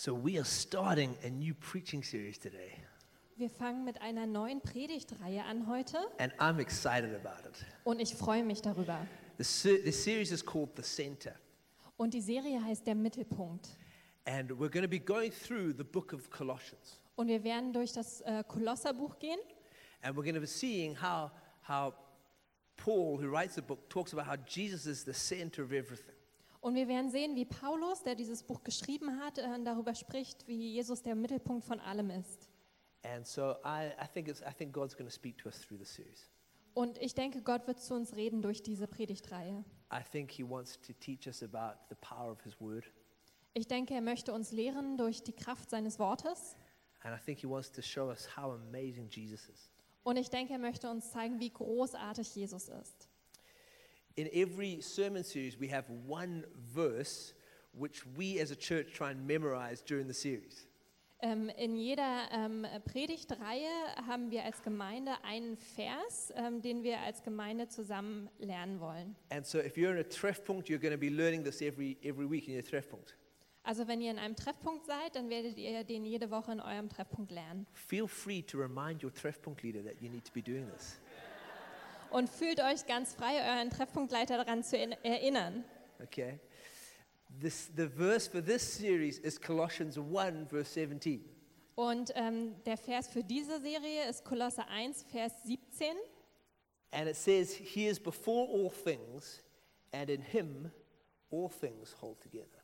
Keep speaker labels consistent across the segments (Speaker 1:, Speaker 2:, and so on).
Speaker 1: So, we are starting a new preaching series today,
Speaker 2: Wir fangen mit einer neuen Predigtreihe an heute
Speaker 1: and I'm excited about it.
Speaker 2: und ich freue mich darüber.
Speaker 1: The, the series is called The Center,
Speaker 2: Und die Serie heißt Der Mittelpunkt.
Speaker 1: and we're going to be going through the book of Colossians,
Speaker 2: Und wir werden durch das äh, Kolosserbuch gehen
Speaker 1: and we're going to be seeing how, how Paul, who writes the book, talks about how Jesus is the center of everything.
Speaker 2: Und wir werden sehen, wie Paulus, der dieses Buch geschrieben hat, äh, darüber spricht, wie Jesus der Mittelpunkt von allem ist.
Speaker 1: And so I, I, think, it's, I think God's going to speak to us through the series.
Speaker 2: Und ich denke, Gott wird zu uns reden durch diese Predigtreihe.
Speaker 1: I think He wants to teach us about the power of His Word,
Speaker 2: Ich denke, er möchte uns lehren durch die Kraft seines Wortes.
Speaker 1: and I think He wants to show us how amazing Jesus is.
Speaker 2: Und ich denke, er möchte uns zeigen, wie großartig Jesus ist.
Speaker 1: In every sermon series, we have one verse which we as a church try and memorize during the series.
Speaker 2: Ähm, in jeder ähm, Predigtreihe haben wir als Gemeinde einen Vers, ähm, den wir als Gemeinde zusammen lernen wollen.
Speaker 1: And so if you're in a Treffpunkt, you're going to be learning this every, every week in your Treffpunkt.
Speaker 2: Also wenn ihr in einem Treffpunkt seid, dann werdet ihr den jede Woche in eurem Treffpunkt lernen.
Speaker 1: Feel free to remind your Treffpunkt leader that you need to be doing this.
Speaker 2: Und fühlt euch ganz frei, euren Treffpunktleiter daran zu in- erinnern.
Speaker 1: Okay? This, the verse for this series is Colossians 1, verse 17.
Speaker 2: Und ähm, der Vers für diese Serie ist Kolosse 1, Vers 17.
Speaker 1: And it says, He is before all things, and in Him all things hold together.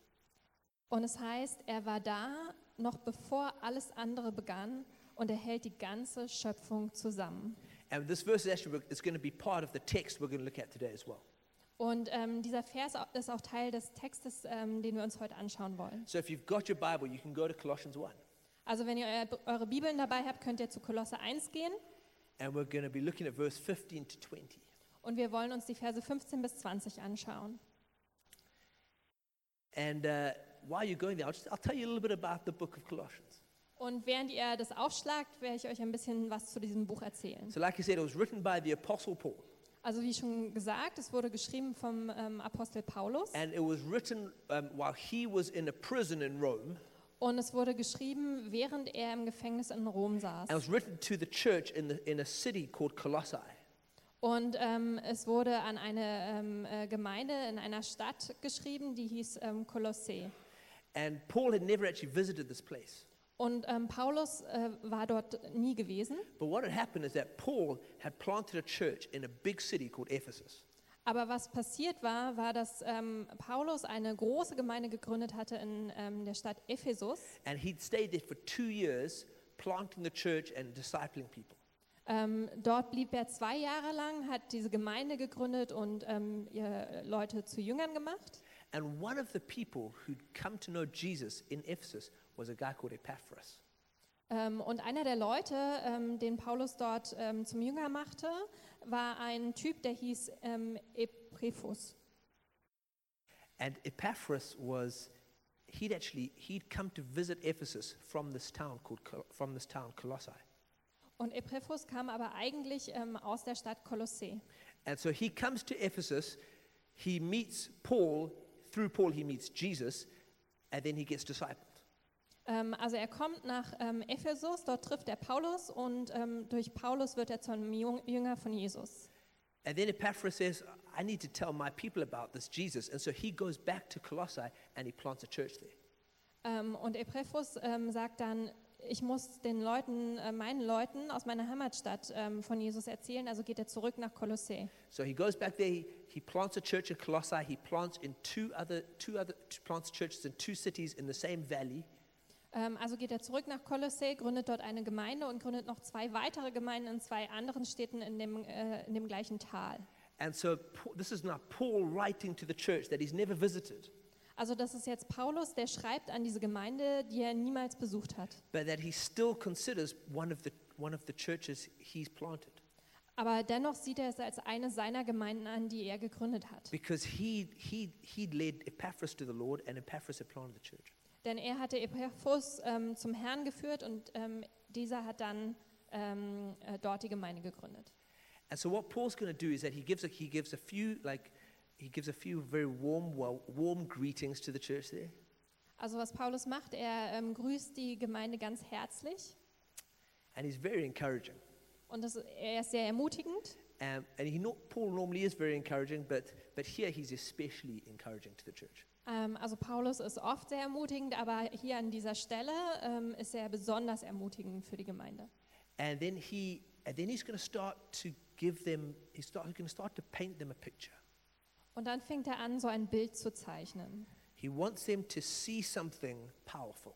Speaker 2: Und es heißt, er war da, noch bevor alles andere begann, und er hält die ganze Schöpfung zusammen.
Speaker 1: And this verse is actually is going to be part of the text we're going to look at today as well.
Speaker 2: Und ähm, dieser Vers ist auch Teil des Textes, ähm, den wir uns heute anschauen wollen.
Speaker 1: So if you've got your Bible, you can go to Colossians 1.
Speaker 2: Also wenn ihr euer, eure Bibeln dabei habt, könnt ihr zu Kolosse 1 gehen.
Speaker 1: And we're going to be looking at verse 15 to 20.
Speaker 2: Und wir wollen uns die Verse 15 bis 20 anschauen.
Speaker 1: And uh, while you're going there, I'll, just, I'll tell you a little bit about the book of Colossians.
Speaker 2: Und während ihr das aufschlagt, werde ich euch ein bisschen was zu diesem Buch erzählen.
Speaker 1: So, like I said, it was written by the Apostle Paul,
Speaker 2: Also wie schon gesagt, es wurde geschrieben vom ähm, Apostel Paulus.
Speaker 1: and it was written um, while he was in a prison in Rome,
Speaker 2: Und es wurde geschrieben, während er im Gefängnis in Rom saß.
Speaker 1: and it was written to the church in, the, in a city called Colossae.
Speaker 2: Und ähm, es wurde an eine ähm, äh, Gemeinde in einer Stadt geschrieben, die hieß ähm, Kolossee.
Speaker 1: And Paul had never actually visited this place.
Speaker 2: Und ähm, Paulus äh, war dort nie gewesen.
Speaker 1: But what had happened is that Paul had planted a church in a big city called Ephesus.
Speaker 2: Aber was passiert war, war, dass ähm, Paulus eine große Gemeinde gegründet hatte in ähm, der Stadt Ephesus.
Speaker 1: And he'd stayed there for two years, planting the church and discipling people.
Speaker 2: Ähm, dort blieb er zwei Jahre lang, hat diese Gemeinde gegründet und ähm, ihr Leute zu Jüngern gemacht.
Speaker 1: And one of the people who'd come to know Jesus in Ephesus was a guy called Epaphras.
Speaker 2: Ähm, und einer der Leute, ähm, den Paulus dort ähm, zum Jünger machte, war ein Typ, der hieß ähm, Eprephus.
Speaker 1: And Epaphras was, he'd actually, he'd come to visit Ephesus from this town called, from this town Colossae.
Speaker 2: Und Eprephus kam aber eigentlich ähm, aus der Stadt Kolossee.
Speaker 1: And so he comes to Ephesus, he meets Paul, through Paul he meets Jesus, and then he gets discipled.
Speaker 2: Ähm, also er kommt nach ähm, Ephesus, dort trifft er Paulus und ähm, durch Paulus wird er zum Jünger von Jesus.
Speaker 1: And then Epaphras says, I need to tell my people about this Jesus. And so he goes back to Colossae and he plants a church there.
Speaker 2: Und ähm, sagt dann, ich muss den Leuten, äh, meinen Leuten aus meiner Heimatstadt von Jesus erzählen, also geht er zurück nach Kolossee.
Speaker 1: So he goes back there, he, he plants a church in Colossae, he plants in two other, two other, plants churches in two cities in the same valley.
Speaker 2: Ähm, also geht er zurück nach Kolossee, gründet dort eine Gemeinde und gründet noch zwei weitere Gemeinden in zwei anderen Städten in dem, äh, in dem gleichen Tal.
Speaker 1: And so this is now Paul writing to the church that he's never visited,
Speaker 2: Also das ist jetzt Paulus, der schreibt an diese Gemeinde, die er niemals besucht hat.
Speaker 1: but that he still considers one of the, one of the churches he's planted.
Speaker 2: Aber dennoch sieht er es als eine seiner Gemeinden an, die er gegründet hat.
Speaker 1: Because he, he, he'd led Epaphras to the Lord and Epaphras had planted the church.
Speaker 2: Denn er hatte Epaphras ähm, zum Herrn geführt und ähm, dieser hat dann ähm, äh, dort die Gemeinde gegründet.
Speaker 1: And so what Paul's going to do is that he gives a, he gives a few like he gives a few very warm warm greetings to the church there.
Speaker 2: Also was Paulus macht, er ähm, grüßt die Gemeinde ganz herzlich
Speaker 1: and he's very encouraging.
Speaker 2: und das, er ist sehr ermutigend.
Speaker 1: Um, and he Paul normally is very encouraging, but, but here he's especially encouraging to the church.
Speaker 2: Ähm, also Paulus ist oft sehr ermutigend, aber hier an dieser Stelle ähm, ist er besonders ermutigend für die Gemeinde.
Speaker 1: And then he, and then he's going to start to give them, he's start, going to start to paint them a picture.
Speaker 2: Und dann fängt er an, so ein Bild zu zeichnen.
Speaker 1: He wants them to see something powerful.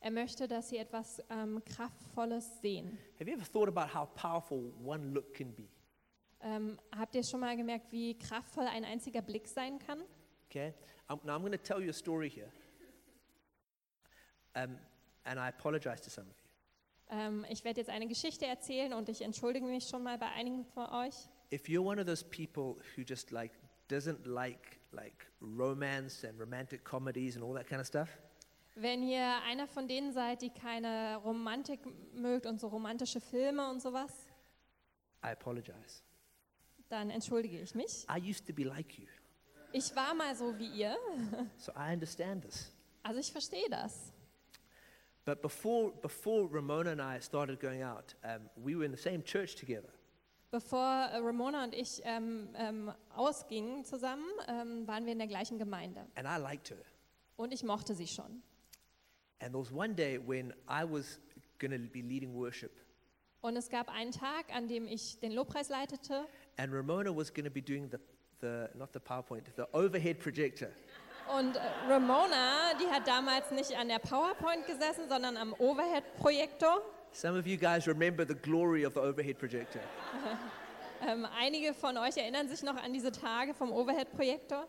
Speaker 2: Er möchte, dass sie etwas ähm, Kraftvolles sehen.
Speaker 1: Have you ever thought about how powerful one look can be?
Speaker 2: Ähm, habt ihr schon mal gemerkt, wie kraftvoll ein einziger Blick sein kann?
Speaker 1: Okay? Um, now I'm going to tell you a story here. Um, and I apologize to some of you.
Speaker 2: Ähm, ich werde jetzt eine Geschichte erzählen und ich entschuldige mich schon mal bei einigen von euch.
Speaker 1: If you're one of those people who just like doesn't like like romance and romantic comedies and all that kind of stuff,
Speaker 2: Wenn ihr einer von denen seid, die keine Romantik mögt und so romantische Filme und sowas,
Speaker 1: I apologize.
Speaker 2: dann entschuldige ich mich.
Speaker 1: I used to be like you,
Speaker 2: Ich war mal so wie ihr,
Speaker 1: so I understand this.
Speaker 2: also ich verstehe das.
Speaker 1: But before before Ramona and I started going out, um, we were in the same church together.
Speaker 2: Bevor äh, Ramona und ich ähm, ähm, ausgingen zusammen, ähm, waren wir in der gleichen Gemeinde.
Speaker 1: And I liked her.
Speaker 2: Und ich mochte sie schon.
Speaker 1: And there was one day when I was going to be leading worship,
Speaker 2: Und es gab einen Tag, an dem ich den Lobpreis leitete
Speaker 1: and Ramona was going to be doing the, the not the PowerPoint, the overhead projector.
Speaker 2: und äh, Ramona, die hat damals nicht an der PowerPoint gesessen, sondern am Overhead-Projektor.
Speaker 1: Some of you guys remember the glory of the overhead projector.
Speaker 2: Ähm, einige von euch erinnern sich noch an diese Tage vom Overhead-Projektor.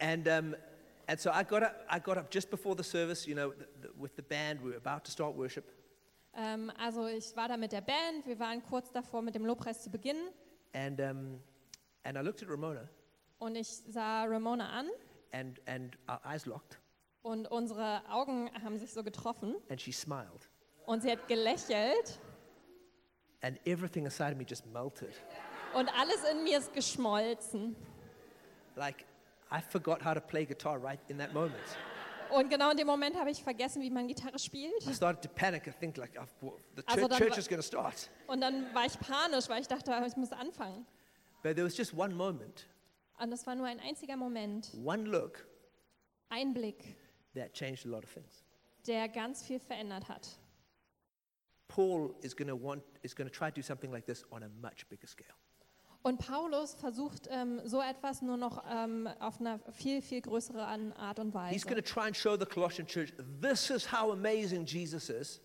Speaker 1: And, um, and so I got, up, I got up just before the service, you know, th- th- with the band. We were about to start worship.
Speaker 2: Ähm, also ich war da mit der Band, wir waren kurz davor mit dem Lobpreis zu beginnen
Speaker 1: And, um, and I looked at Ramona,
Speaker 2: und ich sah Ramona an
Speaker 1: and, and our eyes locked,
Speaker 2: und unsere Augen haben sich so getroffen
Speaker 1: and she smiled.
Speaker 2: und sie hat gelächelt
Speaker 1: And everything inside of me just melted.
Speaker 2: und alles in mir ist geschmolzen.
Speaker 1: Like, I forgot how to play guitar right in that moment.
Speaker 2: Und genau in dem Moment habe ich vergessen, wie man Gitarre spielt.
Speaker 1: I started to panic and think, like, I've, well, the
Speaker 2: Also
Speaker 1: church,
Speaker 2: dann
Speaker 1: church
Speaker 2: wa-
Speaker 1: is going to start.
Speaker 2: Und dann war ich panisch, weil ich dachte, ich muss anfangen.
Speaker 1: But there was just one moment,
Speaker 2: Und das war nur ein einziger Moment,
Speaker 1: one look,
Speaker 2: ein Blick,
Speaker 1: that changed a lot of things.
Speaker 2: der ganz viel verändert hat.
Speaker 1: Paul is going to want, is going to try to do something like this on a much bigger scale.
Speaker 2: Und Paulus versucht ähm, so etwas nur noch ähm, auf einer viel, viel größeren Art und
Speaker 1: He's
Speaker 2: Weise.
Speaker 1: going to try and show the Colossian church this is how amazing Jesus is.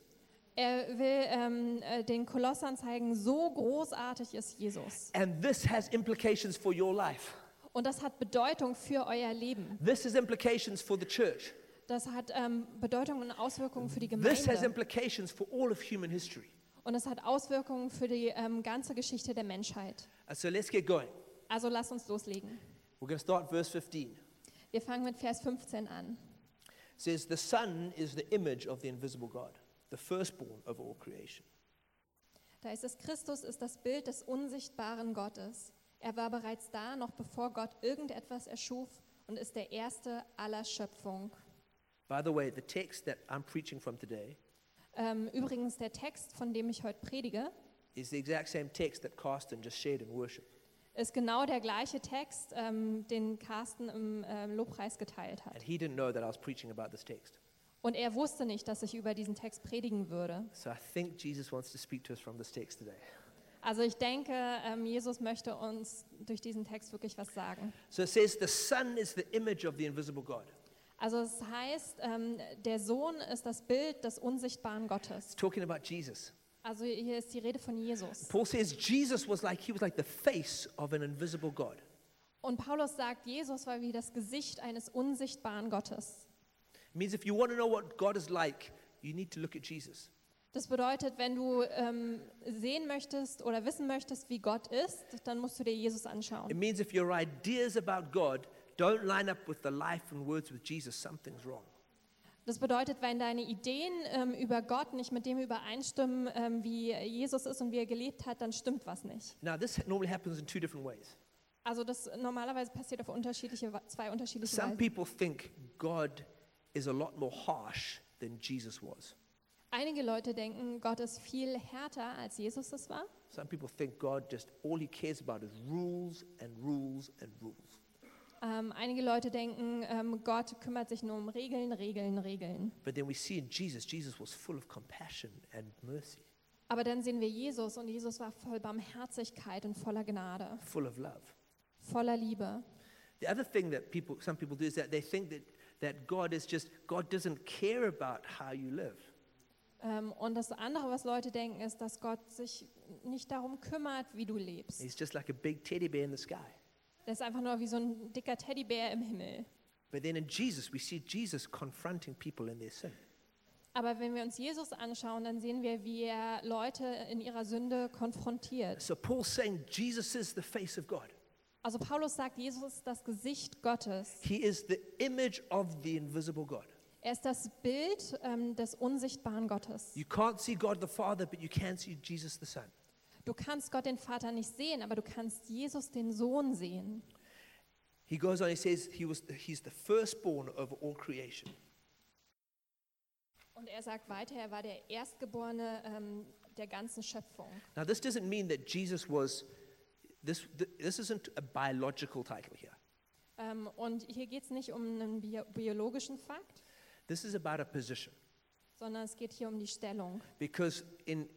Speaker 2: Er will ähm, äh, den Kolossern zeigen, so großartig ist Jesus.
Speaker 1: And this has implications for your life.
Speaker 2: Und das hat Bedeutung für euer Leben.
Speaker 1: This has implications for the church.
Speaker 2: Das hat ähm, Bedeutung und Auswirkungen für die
Speaker 1: This has
Speaker 2: Gemeinde.
Speaker 1: implications for all of human history.
Speaker 2: Und es hat Auswirkungen für die ähm, ganze Geschichte der Menschheit.
Speaker 1: And so let's get going.
Speaker 2: Also lasst uns loslegen.
Speaker 1: We're going to start verse 15.
Speaker 2: Wir fangen mit Vers 15 an.
Speaker 1: It says, The Son is the image of the invisible God, the firstborn of all creation.
Speaker 2: Da ist es, Christus ist das Bild des unsichtbaren Gottes. Er war bereits da, noch bevor Gott irgendetwas erschuf und ist der Erste aller Schöpfung.
Speaker 1: By the way, the text that I'm preaching from today
Speaker 2: Ähm, übrigens, der Text, von dem ich heute predige,
Speaker 1: is the exact same text that Carsten just shared in worship.
Speaker 2: ist genau der gleiche Text, ähm, den Carsten im ähm, Lobpreis geteilt hat.
Speaker 1: And he didn't know that I was preaching about this text.
Speaker 2: Und er wusste nicht, dass ich über diesen Text predigen würde.
Speaker 1: So I think Jesus wants to speak to us from this text today.
Speaker 2: Also ich denke, ähm, Jesus möchte uns durch diesen Text wirklich was sagen.
Speaker 1: So it says, The Son is the image of the invisible God.
Speaker 2: Also es heißt, ähm, der Sohn ist das Bild des unsichtbaren Gottes.
Speaker 1: It's talking about Jesus.
Speaker 2: Also hier ist die Rede von Jesus.
Speaker 1: Paul says Jesus was like, he was like the face of an invisible God.
Speaker 2: Und Paulus sagt, Jesus war wie das Gesicht eines unsichtbaren Gottes.
Speaker 1: It means if you want to know what God is like, you need to look at Jesus.
Speaker 2: Das bedeutet, wenn du ähm, sehen möchtest oder wissen möchtest, wie Gott ist, dann musst du dir Jesus
Speaker 1: It
Speaker 2: anschauen.
Speaker 1: means if your ideas about God don't line up with the life and words with Jesus, something's wrong.
Speaker 2: Das bedeutet, wenn deine Ideen ähm, über Gott nicht mit dem übereinstimmen, ähm, wie Jesus ist und wie er gelebt hat, dann stimmt was nicht.
Speaker 1: Now, this normally happens in two different ways.
Speaker 2: Also das normalerweise passiert auf unterschiedliche, Wa- zwei unterschiedliche
Speaker 1: Some
Speaker 2: Weisen.
Speaker 1: people think God is a lot more harsh than Jesus was.
Speaker 2: Einige Leute denken, Gott ist viel härter, als Jesus es war.
Speaker 1: Some people think God just all he cares about is rules and rules and rules.
Speaker 2: Ähm, einige Leute denken, ähm, Gott kümmert sich nur um Regeln, Regeln, Regeln.
Speaker 1: But then we see in Jesus, Jesus was full of compassion and mercy,
Speaker 2: Aber dann sehen wir Jesus und Jesus war voll Barmherzigkeit und voller Gnade,
Speaker 1: full of love.
Speaker 2: voller Liebe.
Speaker 1: The other thing that people, some people do is that they think that, that God is just, God doesn't care about how you live.
Speaker 2: Ähm, und das andere, was Leute denken, ist, dass Gott sich nicht darum kümmert, wie du lebst.
Speaker 1: He's just like a big teddy bear in the sky.
Speaker 2: Der ist einfach nur wie so ein dicker Teddybär im Himmel.
Speaker 1: But then in Jesus, we see Jesus confronting people in their sin.
Speaker 2: Aber wenn wir uns Jesus anschauen, dann sehen wir, wie er Leute in ihrer Sünde konfrontiert.
Speaker 1: So Paul's saying Jesus is the face of God.
Speaker 2: Also Paulus sagt, Jesus ist das Gesicht Gottes.
Speaker 1: He is the image of the invisible God.
Speaker 2: Er ist das Bild ähm, des unsichtbaren Gottes.
Speaker 1: You can't see God the Father, but you can see Jesus the Son.
Speaker 2: Du kannst Gott den Vater nicht sehen, aber du kannst Jesus den Sohn sehen.
Speaker 1: He goes on, he says he was he's the firstborn over all creation.
Speaker 2: Und er sagt weiter, er war der Erstgeborene ähm, der ganzen Schöpfung.
Speaker 1: Now, this doesn't mean that Jesus was, this, th- this isn't a biological title here.
Speaker 2: Ähm, und hier geht es nicht um einen bio biologischen Fakt,
Speaker 1: This is about a position.
Speaker 2: sondern es geht hier um die Stellung.
Speaker 1: Because in,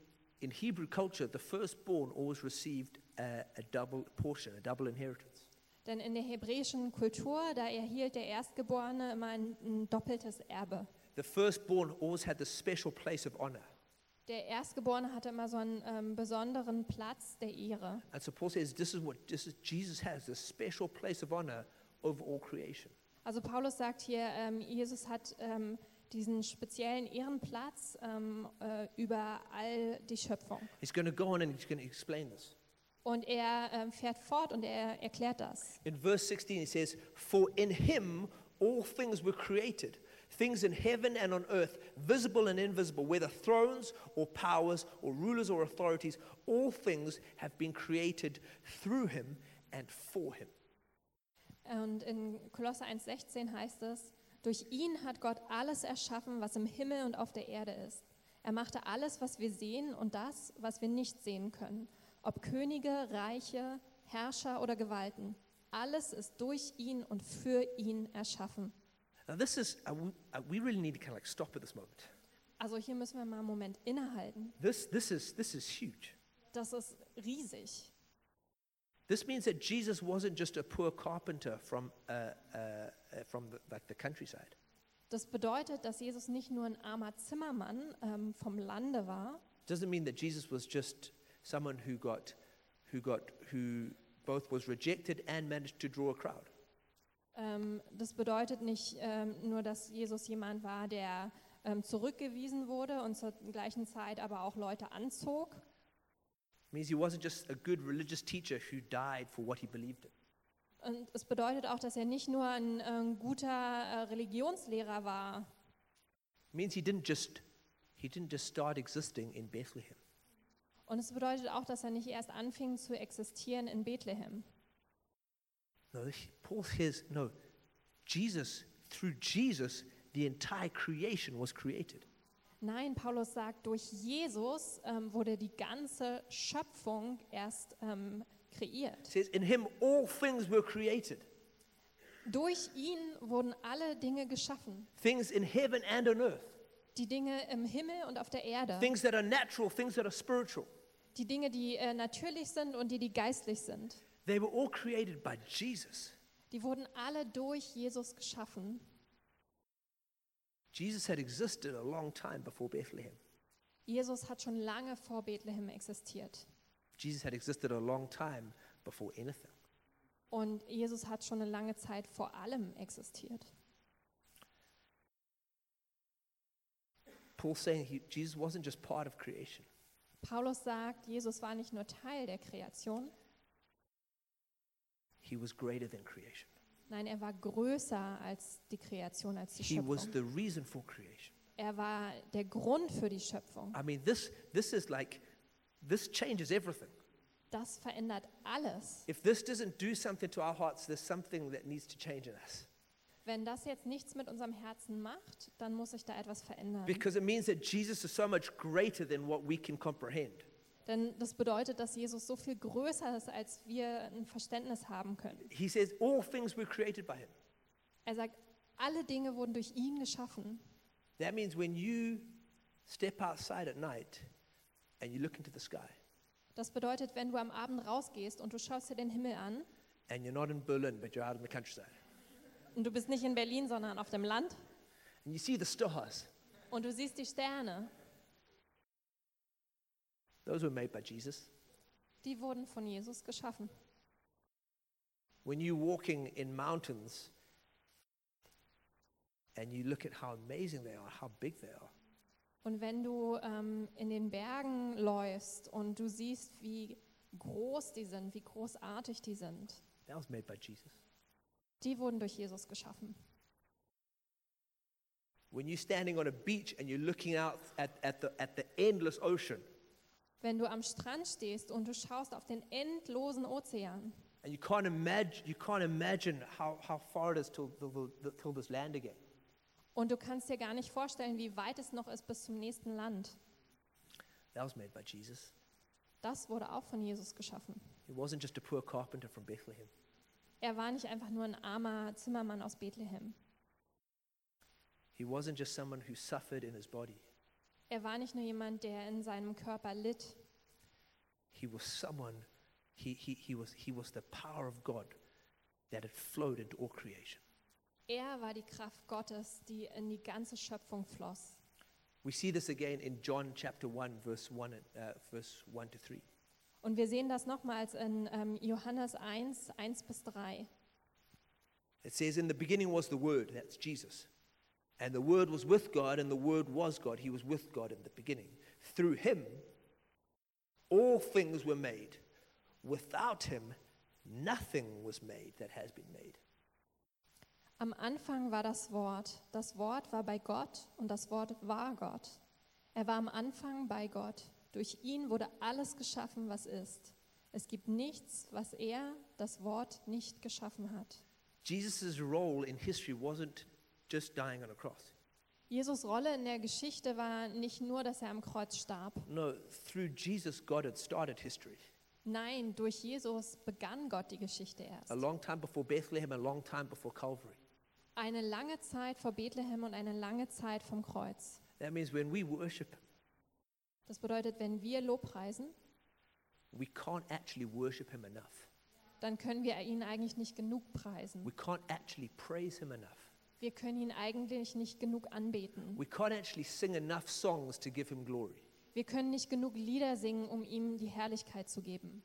Speaker 1: in Hebrew culture, the firstborn always received a, a double portion, a double inheritance.
Speaker 2: Denn in der hebräischen Kultur, da erhielt der Erstgeborene immer ein, ein doppeltes Erbe.
Speaker 1: The firstborn always had the special place of honor.
Speaker 2: Der Erstgeborene hatte immer so einen ähm, besonderen Platz der Ehre.
Speaker 1: And so Paul says this is what this is, Jesus has, this special place of honor over all creation.
Speaker 2: Also Paulus sagt hier, ähm, Jesus hat ähm, diesen speziellen Ehrenplatz ähm, äh, über all die Schöpfung.
Speaker 1: He's going to go on and he's going to explain this.
Speaker 2: Und er ähm, fährt fort und er erklärt das.
Speaker 1: In verse 16, he says, For in him all things were created, things in heaven and on earth, visible and invisible, whether thrones or powers or rulers or authorities, all things have been created through him and for him.
Speaker 2: Und in Kolosser 1,16 heißt es, durch ihn hat Gott alles erschaffen, was im Himmel und auf der Erde ist. Er machte alles, was wir sehen und das, was wir nicht sehen können. Ob Könige, Reiche, Herrscher oder Gewalten. Alles ist durch ihn und für ihn erschaffen.
Speaker 1: Now, this is, uh, we, uh, really need to kind of like stop at this moment.
Speaker 2: Also hier müssen wir mal einen Moment innehalten.
Speaker 1: This, this, is, this is huge.
Speaker 2: Das ist riesig.
Speaker 1: This means that Jesus wasn't just a poor carpenter from, uh, uh, uh, from the, like the countryside.
Speaker 2: Das bedeutet, dass Jesus nicht nur ein armer Zimmermann ähm, vom Lande war,
Speaker 1: doesn't mean that Jesus was just someone who got, who got, who both was rejected and managed to draw a crowd.
Speaker 2: Ähm, das bedeutet nicht ähm, nur, dass Jesus jemand war, der ähm, zurückgewiesen wurde und zur gleichen Zeit aber auch Leute anzog.
Speaker 1: Means he wasn't just a good religious teacher who died for what he believed in.
Speaker 2: Und es bedeutet auch, dass er nicht nur ein ähm, guter äh, Religionslehrer war.
Speaker 1: Means he didn't just, he didn't just start existing in Bethlehem.
Speaker 2: Und es bedeutet auch, dass er nicht erst anfing zu existieren in Bethlehem.
Speaker 1: No, Paul says, no, Jesus, through Jesus, the entire creation was created.
Speaker 2: Nein, Paulus sagt, durch Jesus ähm, wurde die ganze Schöpfung erst ähm, kreiert.
Speaker 1: It says, in him all things were created,
Speaker 2: Durch ihn wurden alle Dinge geschaffen.
Speaker 1: things in heaven and on earth,
Speaker 2: Die Dinge im Himmel und auf der Erde.
Speaker 1: things that are natural, things that are spiritual.
Speaker 2: Die Dinge, die äh, natürlich sind und die, die geistlich sind.
Speaker 1: They were all created by Jesus.
Speaker 2: Die wurden alle durch Jesus geschaffen.
Speaker 1: Jesus had existed a long time before Bethlehem.
Speaker 2: Jesus hat schon lange vor Bethlehem existiert.
Speaker 1: Jesus had existed a long time before anything.
Speaker 2: Und Jesus hat schon eine lange Zeit vor allem existiert.
Speaker 1: Paul's saying he, Jesus wasn't just part of creation,
Speaker 2: Paulus sagt, Jesus war nicht nur Teil der Kreation,
Speaker 1: he was greater than creation.
Speaker 2: nein, er war größer als die Kreation, als die
Speaker 1: He was
Speaker 2: Schöpfung.
Speaker 1: the reason for creation.
Speaker 2: Er war der Grund für die Schöpfung.
Speaker 1: I mean, this, this is like, this changes everything.
Speaker 2: Das verändert alles.
Speaker 1: If this doesn't do something to our hearts, there's something that needs to change in us.
Speaker 2: Wenn das jetzt nichts mit unserem Herzen macht, dann muss sich da etwas verändern.
Speaker 1: Because it means that Jesus is so much greater than what we can comprehend.
Speaker 2: Denn das bedeutet, dass Jesus so viel größer ist, als wir ein Verständnis haben können.
Speaker 1: He says, All things were created by him.
Speaker 2: Er sagt, alle Dinge wurden durch ihn geschaffen.
Speaker 1: That means when you step outside at night and you look into the sky,
Speaker 2: Das bedeutet, wenn du am Abend rausgehst und du schaust dir den Himmel an
Speaker 1: and you're not in Berlin, but you're out in the countryside,
Speaker 2: und du bist nicht in Berlin, sondern auf dem Land
Speaker 1: and you see the stars,
Speaker 2: und du siehst die Sterne,
Speaker 1: those were made by Jesus.
Speaker 2: die wurden von Jesus geschaffen.
Speaker 1: When you're walking in mountains and you look at how amazing they are, how big they are,
Speaker 2: Und wenn du ähm, in den Bergen läufst und du siehst, wie groß die sind, wie großartig die sind,
Speaker 1: that was made by Jesus.
Speaker 2: die wurden durch Jesus geschaffen.
Speaker 1: When you're standing on a beach and you're looking out at, at, the, at the endless ocean,
Speaker 2: Wenn du am Strand stehst und du schaust auf den endlosen Ozean
Speaker 1: and you can't imagine, you can't imagine how, how far it is till, till, till, this land again.
Speaker 2: und du kannst dir gar nicht vorstellen, wie weit es noch ist bis zum nächsten Land,
Speaker 1: That was made by Jesus.
Speaker 2: das wurde auch von Jesus geschaffen.
Speaker 1: He wasn't just a poor carpenter from Bethlehem.
Speaker 2: Er war nicht einfach nur ein armer Zimmermann aus Bethlehem.
Speaker 1: He wasn't just someone who suffered in his body.
Speaker 2: Er war nicht nur jemand, der in seinem Körper litt.
Speaker 1: He was someone, he, he, he, was, he was the power of God that had flowed into all creation.
Speaker 2: Er war die Kraft Gottes, die in die ganze Schöpfung floss.
Speaker 1: We see this again in John chapter 1, verse 1, and, uh, verse 1 to 3.
Speaker 2: Und wir sehen das nochmals in ähm, Johannes 1, 1 bis 3.
Speaker 1: It says, In the beginning was the Word, that's Jesus. And the Word was with God, and the Word was God. He was with God in the beginning. Through him, all things were made. Without him, nothing was made that has been made.
Speaker 2: Am Anfang war das Wort. Das Wort war bei Gott und das Wort war Gott. Er war am Anfang bei Gott. Durch ihn wurde alles geschaffen, was ist. Es gibt nichts, was er, das Wort, nicht geschaffen hat.
Speaker 1: Jesus' role in history wasn't just dying on a cross.
Speaker 2: Jesus Rolle in der Geschichte war nicht nur, dass er am Kreuz starb.
Speaker 1: No, through Jesus, God had started history.
Speaker 2: Nein, durch Jesus begann Gott die Geschichte erst.
Speaker 1: A long time before Bethlehem, a long time before Calvary.
Speaker 2: Eine lange Zeit vor Bethlehem und eine lange Zeit vom Kreuz.
Speaker 1: That means when we worship,
Speaker 2: Das bedeutet, wenn wir Lobpreisen,
Speaker 1: we can't actually worship Him enough.
Speaker 2: dann können wir ihn eigentlich nicht genug preisen.
Speaker 1: We can't actually praise Him enough.
Speaker 2: Wir können ihn eigentlich nicht genug anbeten.
Speaker 1: We can't actually sing enough songs to give Him glory.
Speaker 2: Wir können nicht genug Lieder singen, um ihm die Herrlichkeit zu geben.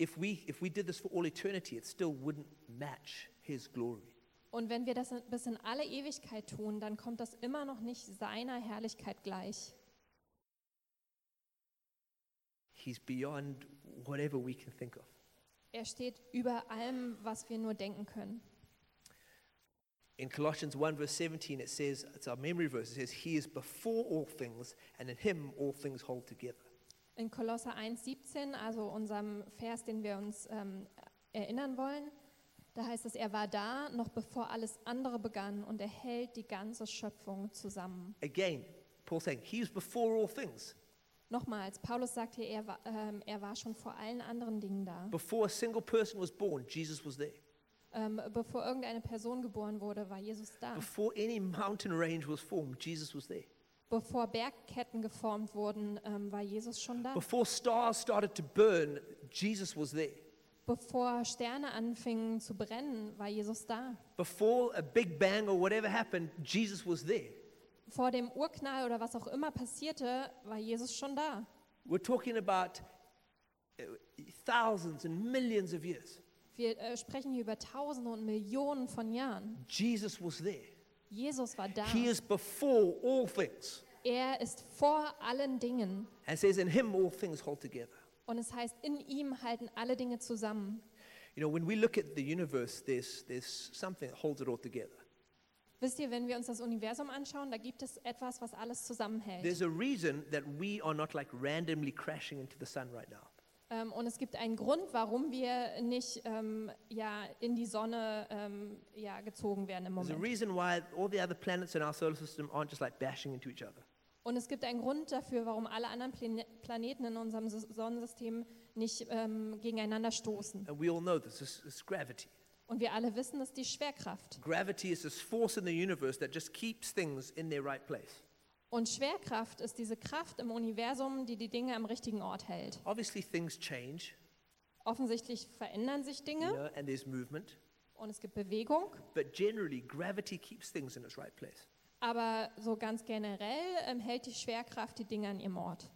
Speaker 1: If we, if we did this for all eternity, it still wouldn't match His glory.
Speaker 2: Und wenn wir das bis in alle Ewigkeit tun, dann kommt das immer noch nicht seiner Herrlichkeit gleich.
Speaker 1: He's beyond whatever we can think of.
Speaker 2: Er steht über allem, was wir nur denken können.
Speaker 1: In Colossians 1, verse 17, it says, it's our memory verse, it says, He is before all things, and in Him all things hold together.
Speaker 2: In Kolosser 1,17, also unserem Vers, den wir uns ähm, erinnern wollen, da heißt es, er war da, noch bevor alles andere begann und er hält die ganze Schöpfung zusammen.
Speaker 1: Again, Paul saying, He is before all things.
Speaker 2: Nochmals, Paulus sagt hier, er war, ähm, er war schon vor allen anderen Dingen da.
Speaker 1: Before a single person was born, Jesus was there.
Speaker 2: Ähm, bevor irgendeine Person geboren wurde, war Jesus da.
Speaker 1: Before any mountain range was formed, Jesus was there.
Speaker 2: Bevor Bergketten geformt wurden, ähm, war Jesus schon da.
Speaker 1: Before stars started to burn, Jesus was there.
Speaker 2: Bevor Sterne anfingen zu brennen, war Jesus da.
Speaker 1: Before a big bang or whatever happened, Jesus was there.
Speaker 2: Vor dem Urknall oder was auch immer passierte, war Jesus schon da.
Speaker 1: We're talking about uh, thousands and millions of years.
Speaker 2: Wir äh, sprechen hier über Tausende und Millionen von Jahren.
Speaker 1: Jesus was there.
Speaker 2: Jesus war da.
Speaker 1: He is before all things.
Speaker 2: Er ist vor allen Dingen.
Speaker 1: And says, In him all things hold together.
Speaker 2: Und es heißt, in ihm halten alle Dinge zusammen.
Speaker 1: You know, when we look at the universe, there's, there's something that holds it all together.
Speaker 2: Wisst ihr, wenn wir uns das Universum anschauen, da gibt es etwas, was alles zusammenhält.
Speaker 1: There's a reason that we are not like randomly crashing into the sun right now.
Speaker 2: Ähm, und es gibt einen Grund, warum wir nicht ähm, ja, in die Sonne ähm, ja, gezogen werden im
Speaker 1: There's a
Speaker 2: Moment.
Speaker 1: reason why all the other planets in our solar system aren't just like bashing into each other.
Speaker 2: Und es gibt einen Grund dafür, warum alle anderen Plane Planeten in unserem S- Sonnensystem nicht ähm, gegeneinander stoßen.
Speaker 1: And we all know this is it's gravity.
Speaker 2: Und wir alle wissen, es ist die Schwerkraft.
Speaker 1: Gravity is this force in the universe that just keeps things in their right place.
Speaker 2: Und Schwerkraft ist diese Kraft im Universum, die die Dinge am richtigen Ort hält.
Speaker 1: Obviously, things change,
Speaker 2: Offensichtlich verändern sich
Speaker 1: you
Speaker 2: Dinge
Speaker 1: know, and there's movement,
Speaker 2: und es gibt Bewegung,
Speaker 1: but generally, gravity keeps things in its right place.
Speaker 2: aber so ganz generell ähm, hält die Schwerkraft die Dinge an ihrem Ort.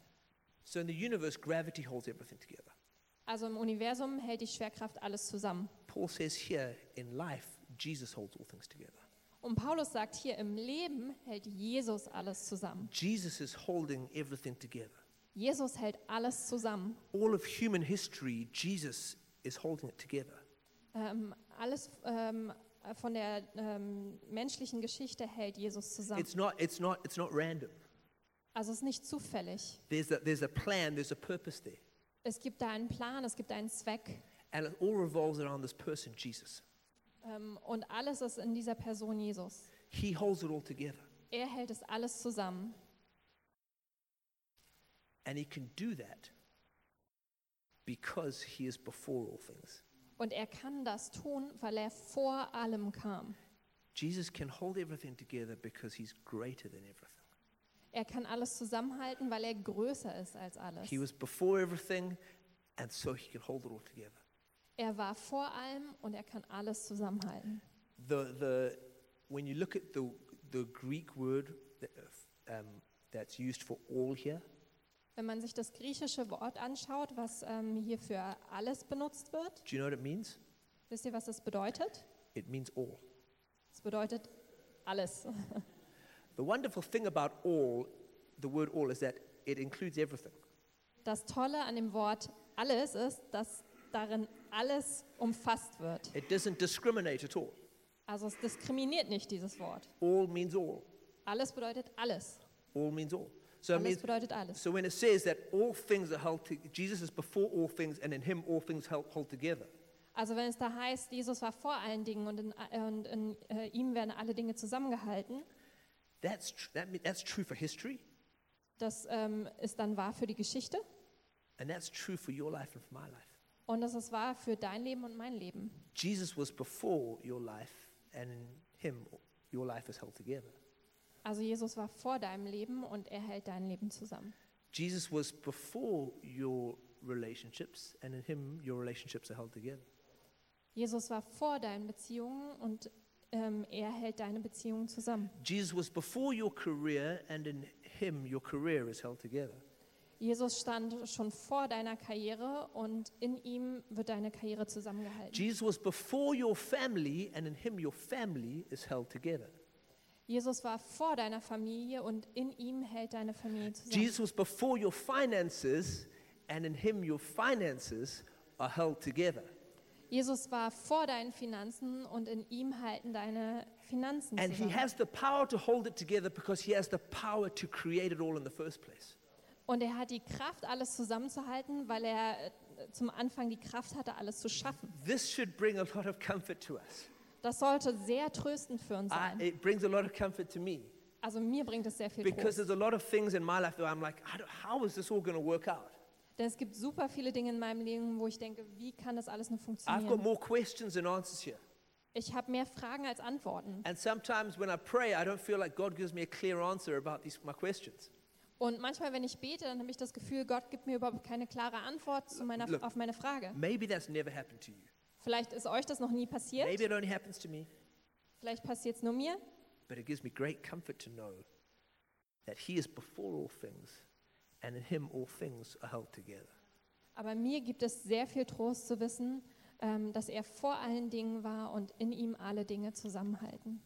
Speaker 1: So in the universe, gravity holds everything together.
Speaker 2: Also im Universum hält die Schwerkraft alles zusammen.
Speaker 1: Paul says here, in life, Jesus holds all things together.
Speaker 2: Und Paulus sagt hier, im Leben hält Jesus alles zusammen.
Speaker 1: Jesus is holding everything together.
Speaker 2: Jesus hält alles zusammen.
Speaker 1: All of human history, Jesus is holding it together.
Speaker 2: Ähm, alles ähm, von der ähm, menschlichen Geschichte hält Jesus zusammen.
Speaker 1: It's not, it's not, it's not random.
Speaker 2: Also es ist nicht zufällig.
Speaker 1: There's a, there's a plan, there's a purpose there.
Speaker 2: Es gibt da einen Plan, es gibt einen Zweck.
Speaker 1: And it all revolves around this person, Jesus.
Speaker 2: Ähm, und alles ist in dieser Person Jesus.
Speaker 1: He holds it all together.
Speaker 2: Er hält es alles zusammen.
Speaker 1: And he can do that because he is before all things.
Speaker 2: Und er kann das tun, weil er vor allem kam.
Speaker 1: Jesus can hold everything together because he's greater than everything.
Speaker 2: Er kann alles zusammenhalten, weil er größer ist als alles.
Speaker 1: He was before everything, and so he can hold it all together.
Speaker 2: Er war vor allem und er kann alles zusammenhalten.
Speaker 1: The, the, when you look at the, the Greek word that, um, that's used for all here,
Speaker 2: Wenn man sich das griechische Wort anschaut, was ähm, hier für alles benutzt wird,
Speaker 1: do you know what it means?
Speaker 2: wisst ihr, was das bedeutet?
Speaker 1: It means all.
Speaker 2: Es bedeutet alles.
Speaker 1: The wonderful thing about all, the word all, is that it includes everything.
Speaker 2: Das Tolle an dem Wort alles ist, dass darin alles umfasst wird.
Speaker 1: It doesn't discriminate at all.
Speaker 2: Also es diskriminiert nicht dieses Wort.
Speaker 1: All means all.
Speaker 2: Alles bedeutet alles.
Speaker 1: All means all. So
Speaker 2: Alles
Speaker 1: means,
Speaker 2: bedeutet alles.
Speaker 1: so when it says that all things are held, to, Jesus is before all things, and in Him all things held, hold together.
Speaker 2: Also wenn es da heißt, Jesus war vor allen Dingen und in, äh, und in äh, ihm werden alle Dinge zusammengehalten,
Speaker 1: That's tr- that, that's true for history,
Speaker 2: das ähm, ist dann wahr für die Geschichte
Speaker 1: and that's true for your life and for my life.
Speaker 2: Und das ist wahr für dein Leben und mein Leben.
Speaker 1: Jesus was before your life, and in Him your life is held together.
Speaker 2: Also Jesus war vor deinem Leben und er hält dein Leben zusammen.
Speaker 1: Jesus was before your relationships, and in Him your relationships are held together.
Speaker 2: Jesus war vor deinen Beziehungen und ähm, er hält deine Beziehungen zusammen.
Speaker 1: Jesus was before your career, and in Him your career is held together.
Speaker 2: Jesus stand schon vor deiner Karriere und in ihm wird deine Karriere zusammengehalten.
Speaker 1: Jesus was before your family, and in Him your family is held together.
Speaker 2: Jesus war vor deiner Familie und in ihm hält deine Familie zusammen.
Speaker 1: Jesus was before your finances, and in Him your finances are held together.
Speaker 2: Jesus war vor deinen Finanzen und in ihm halten deine Finanzen
Speaker 1: And He
Speaker 2: zusammen.
Speaker 1: has the power to hold it together because He has the power to create it all in the first place.
Speaker 2: Und er hat die Kraft, alles zusammenzuhalten, weil er äh, zum Anfang die Kraft hatte, alles zu schaffen.
Speaker 1: This should bring a lot of comfort to us.
Speaker 2: Das sollte sehr tröstend für uns
Speaker 1: I,
Speaker 2: sein.
Speaker 1: it brings a lot of comfort to me
Speaker 2: Also mir bringt es sehr viel
Speaker 1: because
Speaker 2: Trost.
Speaker 1: there's a lot of things in my life that I'm like, I how is this all going to work out?
Speaker 2: Denn es gibt super viele Dinge in meinem Leben, wo ich denke, wie kann das alles nur
Speaker 1: I've got
Speaker 2: funktionieren?
Speaker 1: more questions than answers here.
Speaker 2: Ich habe mehr Fragen als Antworten.
Speaker 1: And sometimes when I pray, I don't feel like God gives me a clear answer about these, my questions.
Speaker 2: Und manchmal, wenn ich bete, dann habe ich das Gefühl, Gott gibt mir überhaupt keine klare Antwort zu meiner,
Speaker 1: Look.
Speaker 2: auf meine Frage.
Speaker 1: Maybe that's never happened to you.
Speaker 2: Vielleicht ist euch das noch nie passiert,
Speaker 1: Maybe it only happens to me.
Speaker 2: vielleicht passiert es nur mir,
Speaker 1: But it gives me great comfort to know that He is before all things, and in Him all things are held together.
Speaker 2: aber mir gibt es sehr viel Trost zu wissen, ähm, dass er vor allen Dingen war und in ihm alle Dinge zusammenhalten.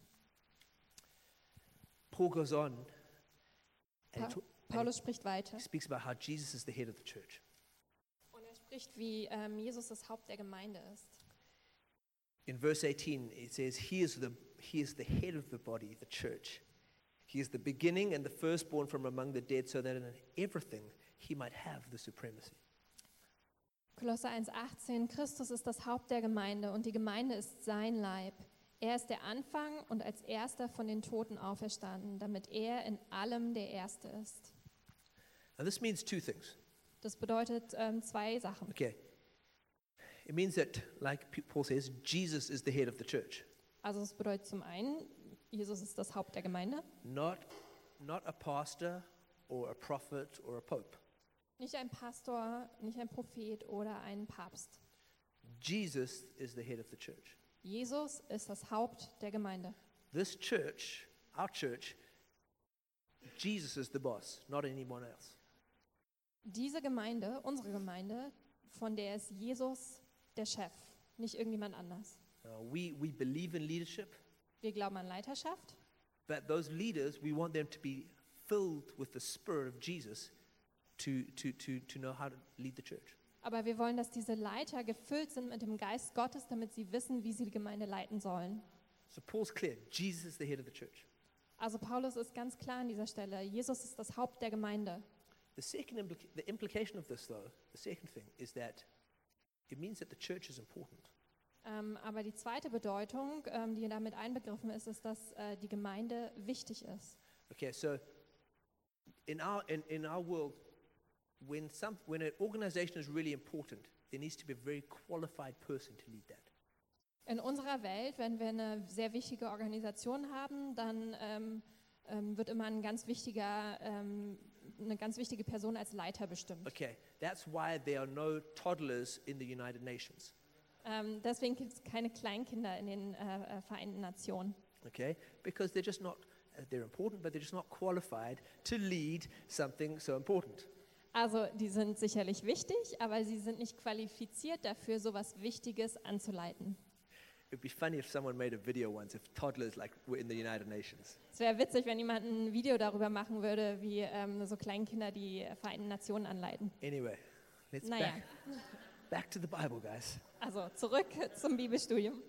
Speaker 1: Paul goes on and
Speaker 2: Pa Paulus spricht weiter
Speaker 1: he speaks about how Jesus is the head of the church.
Speaker 2: und er spricht, wie ähm, Jesus das Haupt der Gemeinde ist.
Speaker 1: In verse 18, it says, he is, the, he is the head of the body, the church. He is the beginning and the firstborn from among the dead, so that in everything he might have the supremacy.
Speaker 2: Kolosser 1,18 Christus ist das Haupt der Gemeinde und die Gemeinde ist sein Leib. Er ist der Anfang und als erster von den Toten auferstanden, damit er in allem der Erste ist.
Speaker 1: Now, this means two things.
Speaker 2: Das bedeutet ähm, zwei Sachen.
Speaker 1: Okay. It means that, like Paul says, Jesus is the head of the church,
Speaker 2: Also es bedeutet zum einen, Jesus ist das Haupt der Gemeinde,
Speaker 1: not, not a pastor or a prophet or a pope.
Speaker 2: nicht ein Pastor, nicht ein Prophet oder ein Papst.
Speaker 1: Jesus is the head of the church.
Speaker 2: Jesus ist das Haupt der Gemeinde.
Speaker 1: This church, our church, Jesus is the boss, not anyone else.
Speaker 2: Diese Gemeinde, unsere Gemeinde, von der ist Jesus der Chef, nicht irgendjemand anders.
Speaker 1: Uh, we, we believe in leadership,
Speaker 2: Wir glauben an Leiterschaft,
Speaker 1: but those leaders, we want them to be filled with the Spirit of Jesus to, to, to, to know how to lead the church.
Speaker 2: aber wir wollen, dass diese Leiter gefüllt sind mit dem Geist Gottes, damit sie wissen, wie sie die Gemeinde leiten sollen.
Speaker 1: So Paul's clear Jesus is the head of the church.
Speaker 2: Also Paulus ist ganz klar an dieser Stelle, Jesus ist das Haupt der Gemeinde.
Speaker 1: The second implica- the implication of this, though, the second thing, is that it means that the church is important.
Speaker 2: Ähm, aber die zweite Bedeutung, ähm, die damit einbegriffen ist, ist, dass äh, die Gemeinde wichtig ist.
Speaker 1: Okay, so in our, in, in our world, when, some, when an organization is really important, there needs to be a very qualified person to lead that.
Speaker 2: In unserer Welt, wenn wir eine sehr wichtige Organisation haben, dann ähm, ähm, wird immer ein ganz wichtiger, ähm, eine ganz wichtige Person als Leiter bestimmt.
Speaker 1: Okay, that's why there are no toddlers in the United Nations.
Speaker 2: Ähm, deswegen gibt es keine Kleinkinder in den äh, äh, Vereinten Nationen.
Speaker 1: Okay, because they're just not, uh, they're important, but they're just not qualified to lead something so important.
Speaker 2: Also die sind sicherlich wichtig, aber sie sind nicht qualifiziert dafür, so etwas Wichtiges anzuleiten.
Speaker 1: It'd be funny if someone made a video once if toddlers like were in the United Nations.
Speaker 2: Es wäre witzig, wenn jemand ein Video darüber machen würde, wie ähm, so Kleinkinder die Vereinten Nationen anleiten.
Speaker 1: Anyway, let's
Speaker 2: Naja,
Speaker 1: back, back to the Bible, guys.
Speaker 2: also zurück zum Bibelstudium.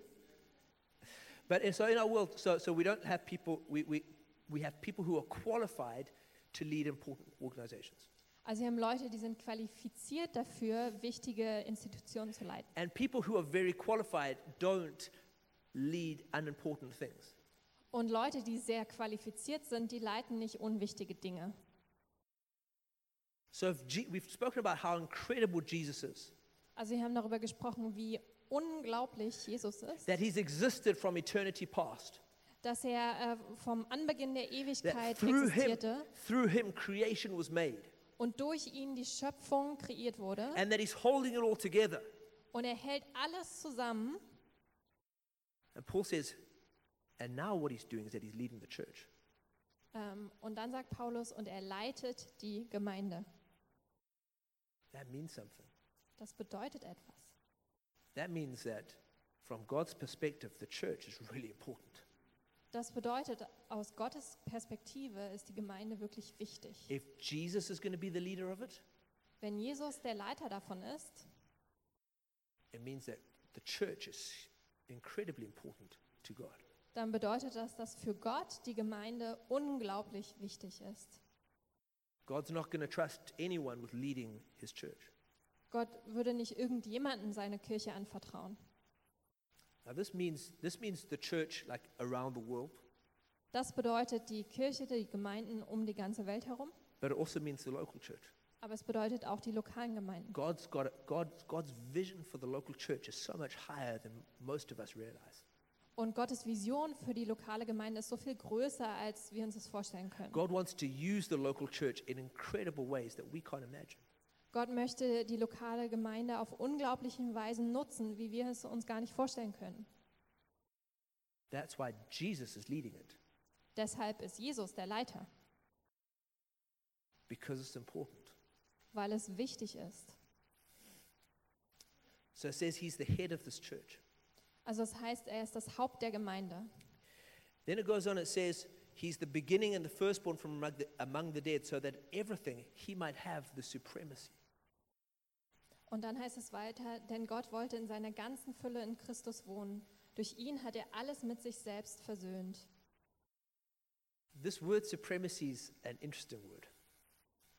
Speaker 1: But so in our world, so, so we don't have people, we, we, we have people who are qualified to lead important organizations.
Speaker 2: Also wir haben Leute, die sind qualifiziert dafür, wichtige Institutionen zu leiten.
Speaker 1: And people who are very qualified don't lead unimportant things.
Speaker 2: Und Leute, die sehr qualifiziert sind, die leiten nicht unwichtige Dinge.
Speaker 1: So if G- we've spoken about how incredible Jesus is,
Speaker 2: Also wir haben darüber gesprochen, wie unglaublich Jesus ist,
Speaker 1: that he's existed from eternity past,
Speaker 2: dass er äh, vom Anbeginn der
Speaker 1: that
Speaker 2: Ewigkeit
Speaker 1: through him,
Speaker 2: existierte
Speaker 1: through him creation was made,
Speaker 2: und durch ihn die Schöpfung kreiert wurde
Speaker 1: and that he's holding it all together.
Speaker 2: und er hält alles zusammen.
Speaker 1: And Paul says, and now what he's doing is that he's leading the church.
Speaker 2: Ähm, und dann sagt Paulus, und er leitet die Gemeinde.
Speaker 1: That means something.
Speaker 2: Das bedeutet etwas.
Speaker 1: That means that from God's perspective, the church is really important.
Speaker 2: Das bedeutet, aus Gottes Perspektive ist die Gemeinde wirklich wichtig.
Speaker 1: If Jesus is going to be the leader of it,
Speaker 2: Wenn Jesus der Leiter davon ist,
Speaker 1: it means that the church is incredibly important to God.
Speaker 2: dann bedeutet das, dass für Gott die Gemeinde unglaublich wichtig ist.
Speaker 1: God's not going to trust anyone with leading his church.
Speaker 2: Gott würde nicht irgendjemanden seine Kirche anvertrauen.
Speaker 1: Now this means this means the church like around the world,
Speaker 2: Das bedeutet die Kirche, die Gemeinden um die ganze Welt herum,
Speaker 1: but it also means the local church.
Speaker 2: aber es bedeutet auch die lokalen Gemeinden.
Speaker 1: God's got God's God's vision for the local church is so much higher than most of us realize.
Speaker 2: Und Gottes Vision für die lokale Gemeinde ist so viel größer, als wir uns das vorstellen können.
Speaker 1: God wants to use the local church in incredible ways that we can't imagine.
Speaker 2: Gott möchte die lokale Gemeinde auf unglaublichen Weisen nutzen, wie wir es uns gar nicht vorstellen können.
Speaker 1: That's why Jesus is leading it
Speaker 2: Deshalb ist Jesus der Leiter,
Speaker 1: because it's important.
Speaker 2: weil es wichtig ist.
Speaker 1: So it says he's the head of this church.
Speaker 2: Also das heißt, er ist das Haupt der Gemeinde.
Speaker 1: Then it goes on, it says, He's the beginning and the firstborn from among the, among the dead, so that everything he might have the supremacy.
Speaker 2: Und dann heißt es weiter, denn Gott wollte in seiner ganzen Fülle in Christus wohnen, Durch ihn hat er alles mit sich selbst versöhnt.
Speaker 1: This word supremacy is an interesting word.